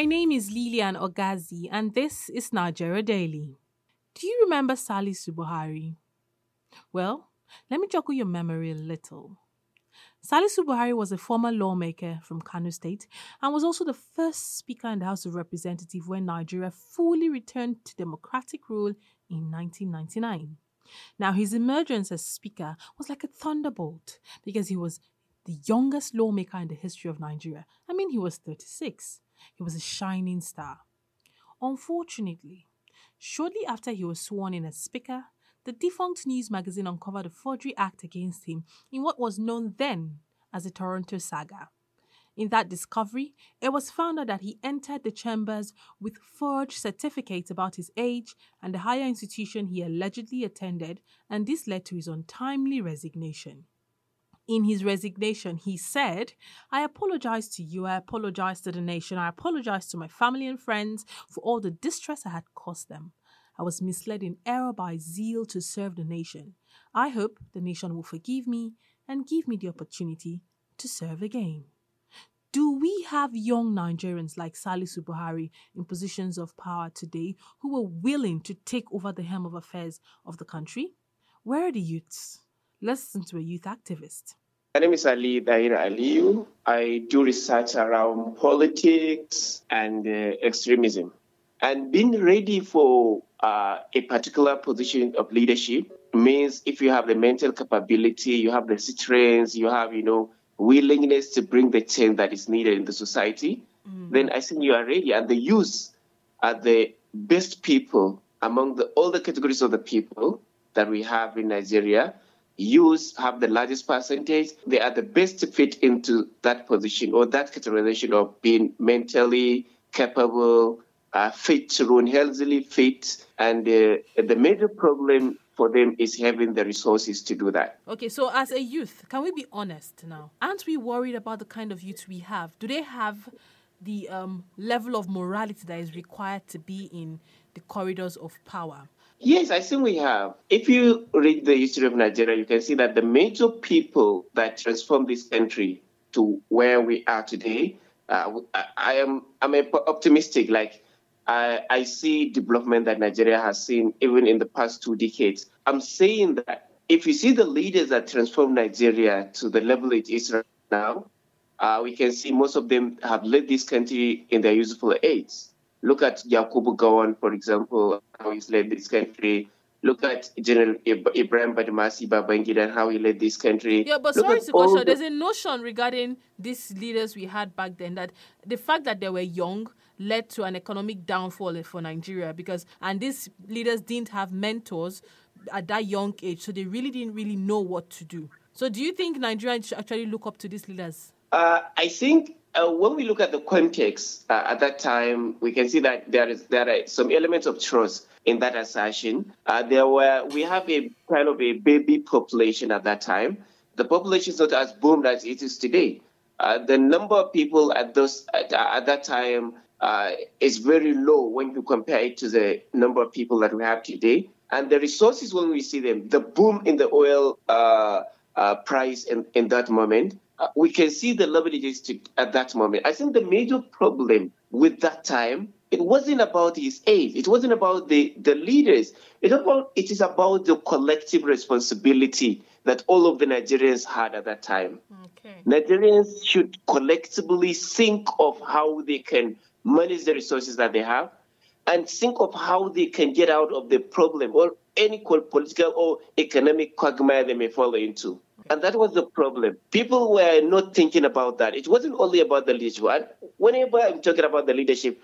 My name is Lilian Ogazi, and this is Nigeria Daily. Do you remember Salisu Buhari? Well, let me joggle your memory a little. Salisu Buhari was a former lawmaker from Kano State and was also the first Speaker in the House of Representatives when Nigeria fully returned to democratic rule in 1999. Now, his emergence as Speaker was like a thunderbolt because he was the youngest lawmaker in the history of Nigeria. I mean, he was 36. He was a shining star. Unfortunately, shortly after he was sworn in as Speaker, the defunct news magazine uncovered a forgery act against him in what was known then as the Toronto Saga. In that discovery, it was found out that he entered the chambers with forged certificates about his age and the higher institution he allegedly attended, and this led to his untimely resignation. In his resignation, he said, I apologize to you, I apologize to the nation, I apologize to my family and friends for all the distress I had caused them. I was misled in error by zeal to serve the nation. I hope the nation will forgive me and give me the opportunity to serve again. Do we have young Nigerians like Salisu Buhari in positions of power today who are willing to take over the helm of affairs of the country? Where are the youths? Let's listen to a youth activist. My name is Aliyu Dahiru Aliyu. I do research around politics and uh, extremism. And being ready for uh, a particular position of leadership means if you have the mental capability, you have the strength, you have, you know, willingness to bring the change that is needed in the society, mm. then I think you are ready. And the youth are the best people among the, all the categories of the people that we have in Nigeria. Youth have the largest percentage. They are the best fit into that position or that categorization of being mentally capable, uh, fit run healthily fit. And uh, the major problem for them is having the resources to do that. Okay, so as a youth, can we be honest now? Aren't we worried about the kind of youth we have? Do they have the um, level of morality that is required to be in the corridors of power? Yes, I think we have. If you read the history of Nigeria, you can see that the major people that transformed this country to where we are today, uh, I am I'm optimistic. Like I, I see development that Nigeria has seen even in the past two decades. I'm saying that if you see the leaders that transformed Nigeria to the level it is right now, uh, we can see most of them have led this country in their useful age. Look at Yakubu Gowon, for example, how he's led this country. Look at General Ibrahim Badamasi Babangida and how he led this country. Yeah, but Look sorry to go the... there's a notion regarding these leaders we had back then that the fact that they were young led to an economic downfall for Nigeria because and these leaders didn't have mentors at that young age, so they really didn't really know what to do. So, do you think Nigerians should actually look up to these leaders? Uh, I think uh, when we look at the context uh, at that time, we can see that there is there are some elements of trust in that assertion. Uh, there were we have a kind of a baby population at that time. The population is not as boomed as it is today. Uh, the number of people at those at, at that time uh, is very low when you compare it to the number of people that we have today. And the resources, when we see them, the boom in the oil uh, price in, in that moment, uh, we can see the leverages at that moment. I think the major problem with that time, it wasn't about his age. It wasn't about the, the leaders. It, about, it is about the collective responsibility that all of the Nigerians had at that time. Okay. Nigerians should collectively think of how they can manage the resources that they have and think of how they can get out of the problem or any political or economic quagmire they may fall into. And that was the problem. People were not thinking about that. It wasn't only about the leadership. And whenever I'm talking about the leadership,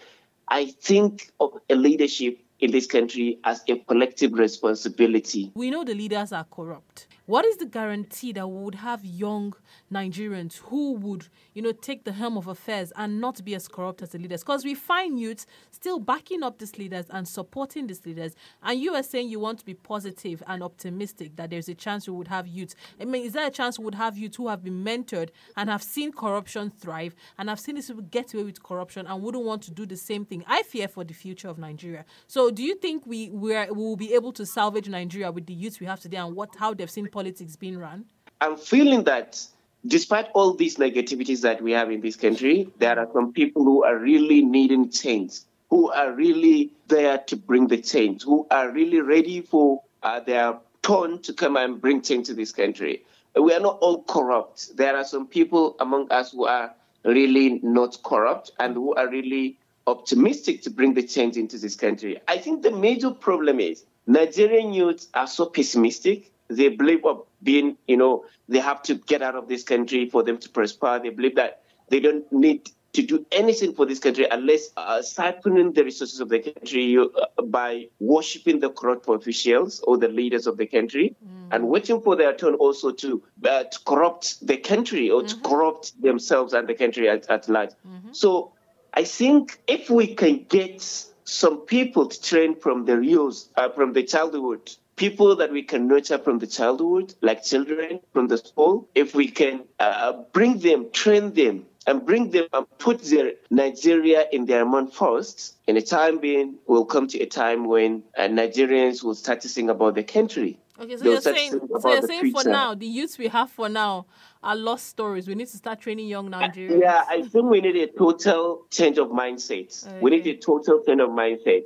I think of a leadership in this country as a collective responsibility. We know the leaders are corrupt. What is the guarantee that we would have young Nigerians who would, you know, take the helm of affairs and not be as corrupt as the leaders? Because we find youths still backing up these leaders and supporting these leaders. And you are saying you want to be positive and optimistic that there's a chance we would have youths. I mean, is there a chance we would have youths who have been mentored and have seen corruption thrive and have seen these people get away with corruption and wouldn't want to do the same thing? I fear for the future of Nigeria. So, do you think we we will be able to salvage Nigeria with the youths we have today and what how they've seen politics being run? I'm feeling that despite all these negativities that we have in this country, there are some people who are really needing change, who are really there to bring the change, who are really ready for uh, their turn to come and bring change to this country. We are not all corrupt. There are some people among us who are really not corrupt and who are really optimistic to bring the change into this country. I think the major problem is Nigerian youths are so pessimistic. They believe of being, you know, they have to get out of this country for them to prosper. They believe that they don't need to do anything for this country unless uh, siphoning the resources of the country uh, by worshipping the corrupt officials or the leaders of the country mm. and waiting for their turn also to, uh, to corrupt the country or mm-hmm. to corrupt themselves and the country at, at large. Mm-hmm. So I think if we can get some people to train from the youth, uh, from the childhood, people that we can nurture from the childhood, like children from the school, if we can uh, bring them, train them, and bring them and put their Nigeria in their mind first, in a time being, we'll come to a time when uh, Nigerians will start to think about the country. Okay, so They'll you're saying, so you're saying for now, the youths we have for now are lost stories. We need to start training young Nigerians. Yeah, I think we need a total change of mindset. Okay. We need a total change of mindset.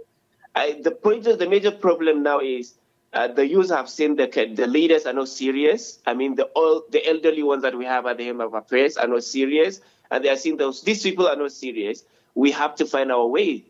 I, the point, the major problem now is uh, the youth have seen that the leaders are not serious. I mean, the all the elderly ones that we have at the helm of affairs are not serious, and they are seeing those these people are not serious. We have to find our way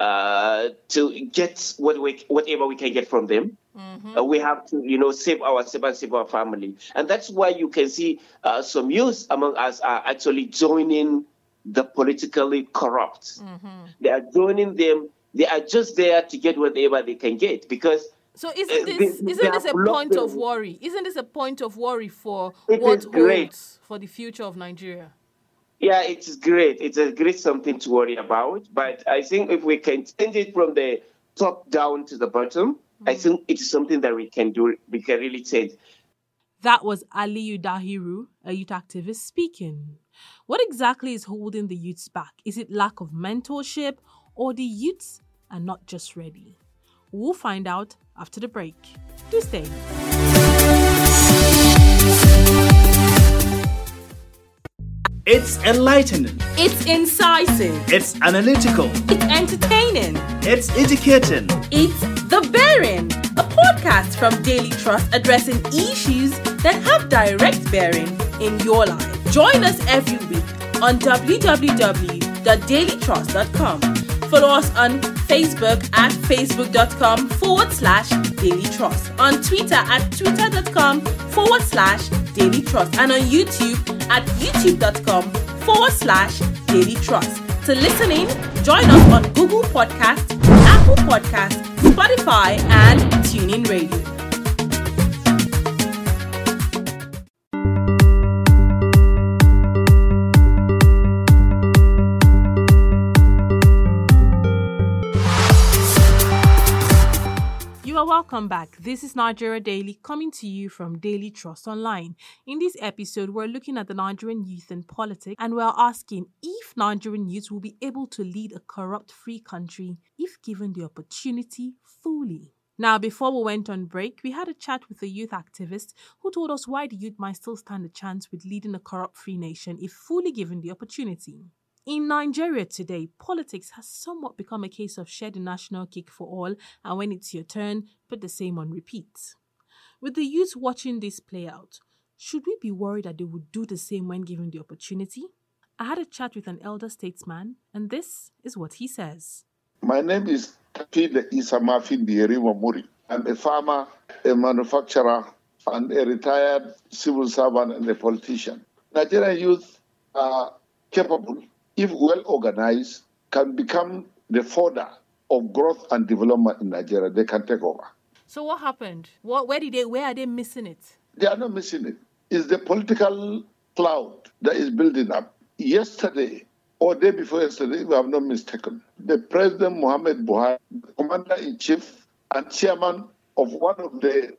uh, to get what we, whatever we can get from them. Mm-hmm. Uh, we have to, you know, save ourselves and save our family, and that's why you can see uh, some youth among us are actually joining the politically corrupt. Mm-hmm. They are joining them. They are just there to get whatever they can get because so isn't this they, isn't this a point of worry? Isn't this a point of worry for what holds for the future of Nigeria? Yeah, it's great. It's a great something to worry about. But I think if we can change it from the top down to the bottom, mm. I think it's something that we can do. We can really change. That was Aliyu Dahiru, a youth activist, speaking. What exactly is holding the youths back? Is it lack of mentorship, or the youths are not just ready? We'll find out after the break. Do stay. It's enlightening. It's incisive. It's analytical. It's entertaining. It's educating. It's The Bearing, a podcast from Daily Trust addressing issues that have direct bearing in your life. Join us every week on www.dailytrust.com Follow us on Facebook at facebook.com forward slash daily trust, on Twitter at twitter.com forward slash daily trust, and on YouTube at youtube.com forward slash daily trust. To listen in, join us on Google Podcast, Apple Podcast, Spotify, and TuneIn Radio. Welcome back. This is Nigeria Daily coming to you from Daily Trust Online. In this episode, we're looking at the Nigerian youth in politics and we're asking if Nigerian youth will be able to lead a corrupt free country if given the opportunity fully. Now, before we went on break, we had a chat with a youth activist who told us why the youth might still stand a chance with leading a corrupt free nation if fully given the opportunity. In Nigeria today, politics has somewhat become a case of share the national cake for all, and when it's your turn, put the same on repeat. With the youth watching this play out, should we be worried that they would do the same when given the opportunity? I had a chat with an elder statesman, and this is what he says. My name is Tapile Isamafi Bieri I'm a farmer, a manufacturer, and a retired civil servant and a politician. Nigerian youth are capable if well organized, can become the fodder of growth and development in Nigeria. They can take over. So what happened? What, where did they? Where are they missing it? They are not missing it. It's the political cloud that is building up. Yesterday or day before yesterday, if I'm not mistaken, the President Muhammad Buhari, Commander in Chief and Chairman of one of the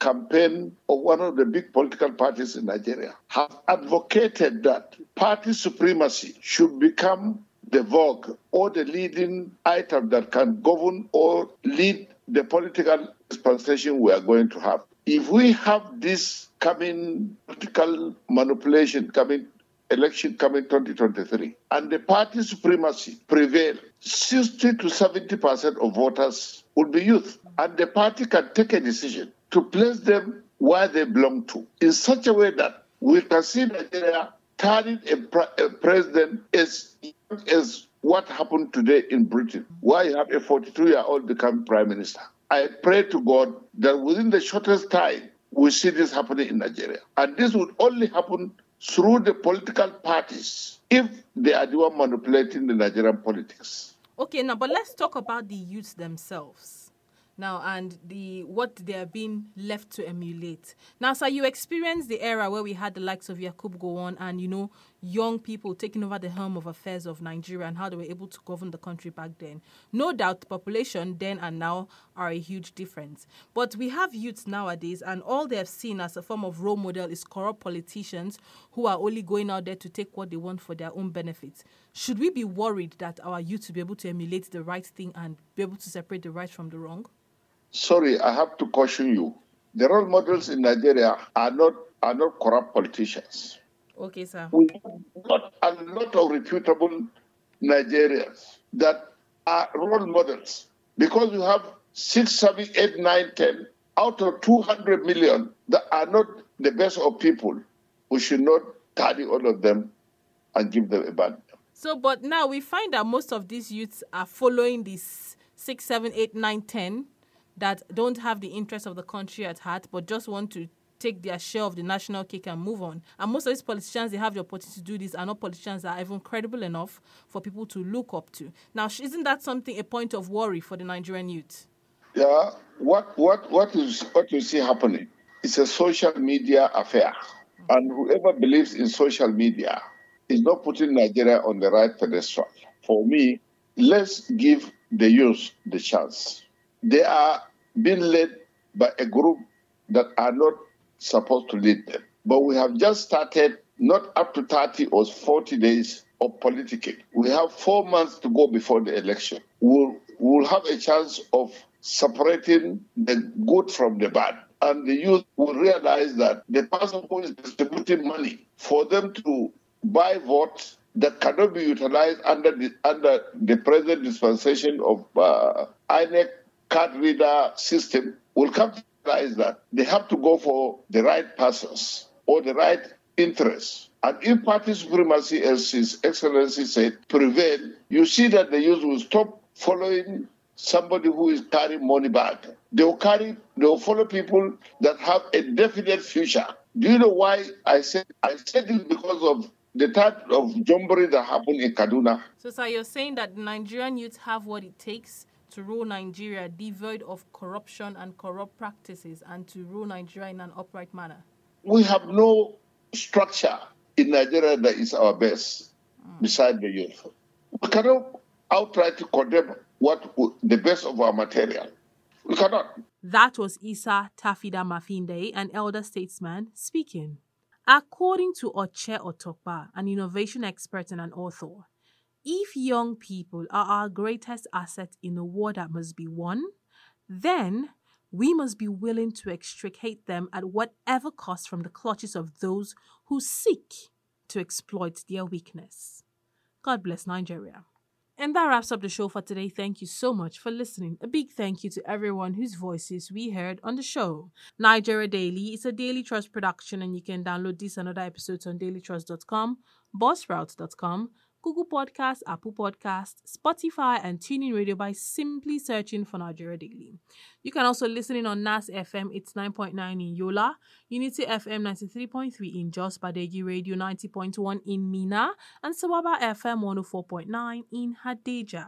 campaign of one of the big political parties in Nigeria have advocated that party supremacy should become the vogue or the leading item that can govern or lead the political dispensation we are going to have. If we have this coming political manipulation coming election coming 2023 and the party supremacy prevail 60 to 70 percent of voters will be youth and the party can take a decision to place them where they belong to in such a way that we can see Nigeria turning a, pre- a president as as what happened today in Britain, where you have a 42 year old become prime minister. I pray to God that within the shortest time, we see this happening in Nigeria. And this would only happen through the political parties if they are the one manipulating the Nigerian politics. Okay, now, but let's talk about the youths themselves now and the what they are being left to emulate. Now, sir, you experienced the era where we had the likes of Yakubu Gowon and you know young people taking over the helm of affairs of Nigeria and how they were able to govern the country back then. No doubt, the population then and now are a huge difference. But we have youths nowadays, and all they have seen as a form of role model is corrupt politicians who are only going out there to take what they want for their own benefits. Should we be worried that our youth will be able to emulate the right thing and be able to separate the right from the wrong? Sorry, I have to caution you. The role models in Nigeria are not are not corrupt politicians. Okay, sir. We got a lot of reputable Nigerians that are role models because you have six, seven, eight, nine, ten out of 200 million that are not the best of people. We should not tally all of them and give them a ban. So, but now we find that most of these youths are following this six, seven, eight, nine, ten that don't have the interest of the country at heart, but just want to take their share of the national cake and move on. And most of these politicians, they have the opportunity to do this, are not politicians that are even credible enough for people to look up to. Now, isn't that something a point of worry for the Nigerian youth? Yeah, what what what is what you see happening? It's a social media affair, and whoever believes in social media is not putting Nigeria on the right pedestal. For me, let's give the youth the chance. They are being led by a group that are not supposed to lead them. But we have just started not up to 30 or 40 days of politicking. We have four months to go before the election. We'll, we'll have a chance of separating the good from the bad. And the youth will realize that the person who is distributing money for them to buy votes that cannot be utilized under the, under the present dispensation of uh, INEC card reader system will realize that they have to go for the right persons or the right interests. And if party supremacy, as His Excellency said, prevail, you see that the youth will stop following somebody who is carrying money back. They will carry, they will follow people that have a definite future. Do you know why I said I said it because of the type of jumbering that happened in Kaduna? So, sir, you're saying that Nigerian youth have what it takes to rule Nigeria devoid of corruption and corrupt practices and to rule Nigeria in an upright manner? We have no structure in Nigeria that is our best mm. beside the youth. We cannot outright condemn what the best of our material. We cannot. That was Isa Tafida Mafinde, an elder statesman, speaking. According to Oche Otorkpa, an innovation expert and an author, if young people are our greatest asset in a war that must be won, then we must be willing to extricate them at whatever cost from the clutches of those who seek to exploit their weakness. God bless Nigeria. And that wraps up the show for today. Thank you so much for listening. A big thank you to everyone whose voices we heard on the show. Nigeria Daily is a Daily Trust production, and you can download this and other episodes on dailytrust.com, buzzsprout.com, Google Podcasts, Apple Podcasts, Spotify, and TuneIn Radio by simply searching for Nigeria Daily. You can also listen in on NAS FM, it's 9.9 in Yola, Unity FM 93.3 in Jos, Badeggi Radio 90.1 in Minna, and Sawaba FM 104.9 in Hadejia.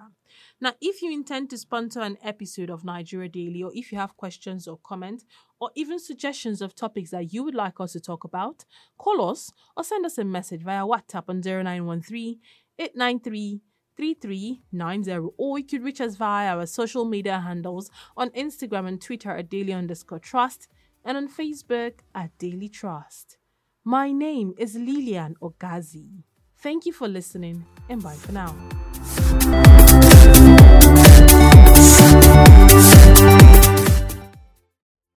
Now, if you intend to sponsor an episode of Nigeria Daily, or if you have questions or comments, or even suggestions of topics that you would like us to talk about, call us or send us a message via WhatsApp on 0913 893 3390 or you could reach us via our social media handles on Instagram and Twitter at daily underscore trust and on Facebook at Daily Trust. My name is Lilian Ogazi. Thank you for listening and bye for now.